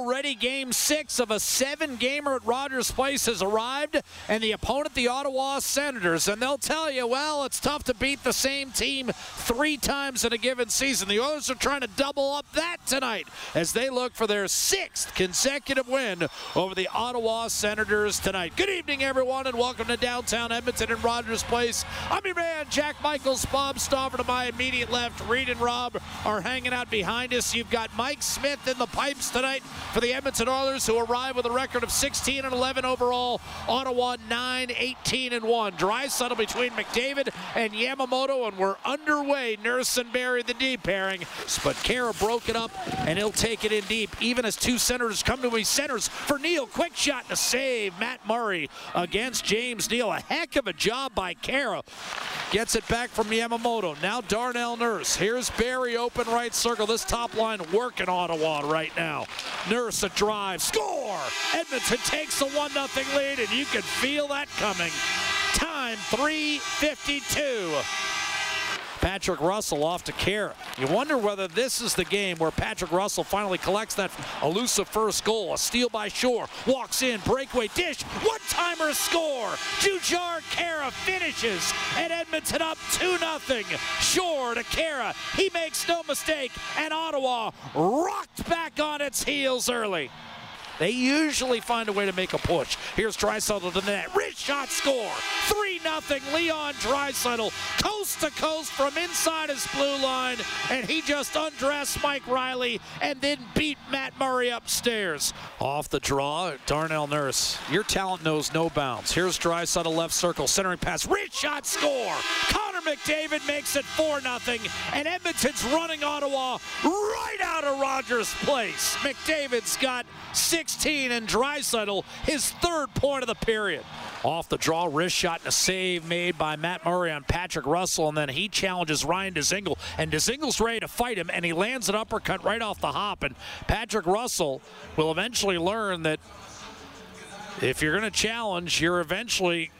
Already game six of a seven gamer at Rogers Place has arrived, and the opponent, the Ottawa Senators. And they'll tell you, well, it's tough to beat the same team three times in a given season. The Oilers are trying to double up that tonight as they look for their sixth consecutive win over the Ottawa Senators tonight. Good evening, everyone, and welcome to downtown Edmonton and Rogers Place. I'm your man, Jack Michaels, Bob Stauffer to my immediate left. Reed and Rob are hanging out behind us. You've got Mike Smith in the pipes tonight for the Edmonton Oilers, who arrive with a record of 16 and 11 overall. Ottawa 9, 18 and 1. Draisaitl between McDavid and Yamamoto, and we're underway. Nurse and Barrie, the D pairing. But Khaira broke it up, and he'll take it in deep. Even as two centers come to his centers for Neal. Quick shot to save. Matt Murray against James Neal. A heck of a job by Khaira. Gets it back from Yamamoto. Now Darnell Nurse. Here's Barrie open right circle. This top line working Ottawa right now. Nurse a drive. Score! Edmonton takes a 1 0 lead, and you can feel that coming. Time 352. Patrick Russell off to Khaira. You wonder whether this is the game where Patrick Russell finally collects that elusive first goal. A steal by Shore. Walks in, breakaway dish, one timer score. Jujhar Khaira finishes, and Edmonton up 2 0. Shore to Khaira. He makes no mistake, and Ottawa rocked back on its heels early. They usually find a way to make a push. Here's Draisaitl to the net. Rich shot score. 3 0 Leon Draisaitl. Coast to coast from inside his blue line. And he just undressed Mike Reilly and then beat Matt Murray upstairs. Off the draw, Darnell Nurse. Your talent knows no bounds. Here's Draisaitl left circle. Centering pass. Rich shot score. Connor McDavid makes it 4 0. And Edmonton's running Ottawa right out of Rogers Place. McDavid's got 16 and Draisaitl his third point of the period. Off the draw, wrist shot and a save made by Matt Murray on Patrick Russell, and then he challenges Ryan Dzingel, and Dzingel's ready to fight him, and he lands an uppercut right off the hop, and Patrick Russell will eventually learn that if you're going to challenge, you're eventually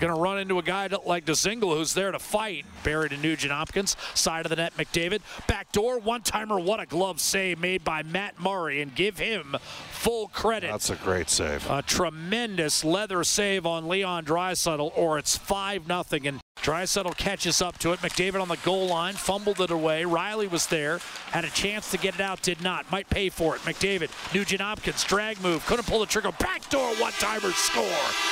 going to run into a guy like Dzingel who's there to fight. Buried to Nugent Hopkins. Side of the net, McDavid. Back door, one timer. What a glove save made by Matt Murray, and give him full credit. That's a great save. A tremendous leather save on Leon Draisaitl, or it's 5 0. And Draisaitl catches up to it. McDavid on the goal line, fumbled it away. Reilly was there, had a chance to get it out, did not. Might pay for it. McDavid, Nugent Hopkins, drag move, couldn't pull the trigger. Backdoor one timer score.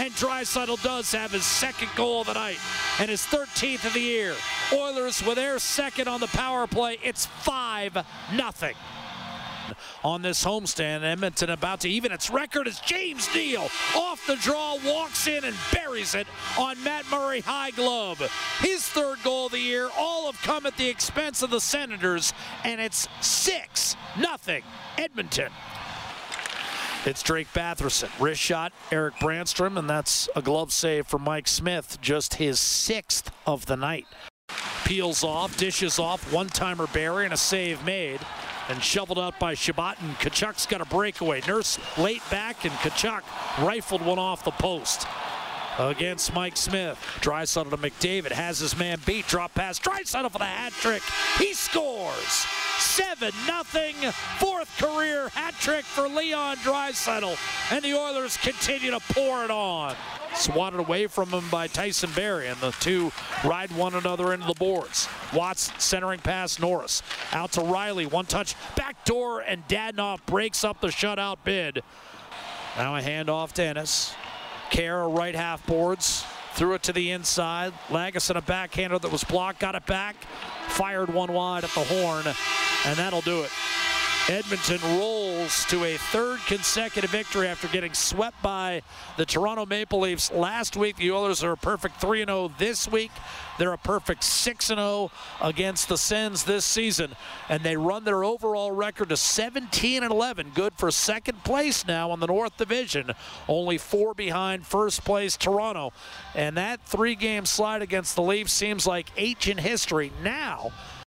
And Draisaitl does have his second goal of the night and his 13th of the year. Oilers with their second on the power play. It's 5 0 on this homestand. Edmonton about to even its record as James Neal off the draw, walks in and buries it on Matt Murray high glove. His third goal of the year, all have come at the expense of the Senators, and it's 6 nothing Edmonton. It's Drake Batherson. Wrist shot, Erik Brännström, and that's a glove save for Mike Smith, just his sixth of the night. Peels off, dishes off, one timer Barrie, and a save made and shoveled out by Chabot, and Tkachuk's got a breakaway. Nurse late back, and Tkachuk rifled one off the post against Mike Smith. Draisaitl to McDavid, has his man beat, drop pass, Draisaitl for the hat trick. He scores. 7 nothing, fourth career hat trick for Leon Draisaitl, and the Oilers continue to pour it on. Swatted away from him by Tyson Barrie, and the two ride one another into the boards. Watts centering pass Norris. Out to Reilly, one touch, back door, and Dadonov breaks up the shutout bid. Now a handoff to Ennis. Khaira right half boards. Threw it to the inside. Lagesson a backhander that was blocked. Got it back. Fired one wide at the horn. And that'll do it. Edmonton rolls to a third consecutive victory after getting swept by the Toronto Maple Leafs last week. The Oilers are a perfect 3 0 this week. They're a perfect 6 0 against the Sens this season. And they run their overall record to 17 and 11. Good for second place now in the North Division. Only four behind first place Toronto. And that three game slide against the Leafs seems like ancient history. Now,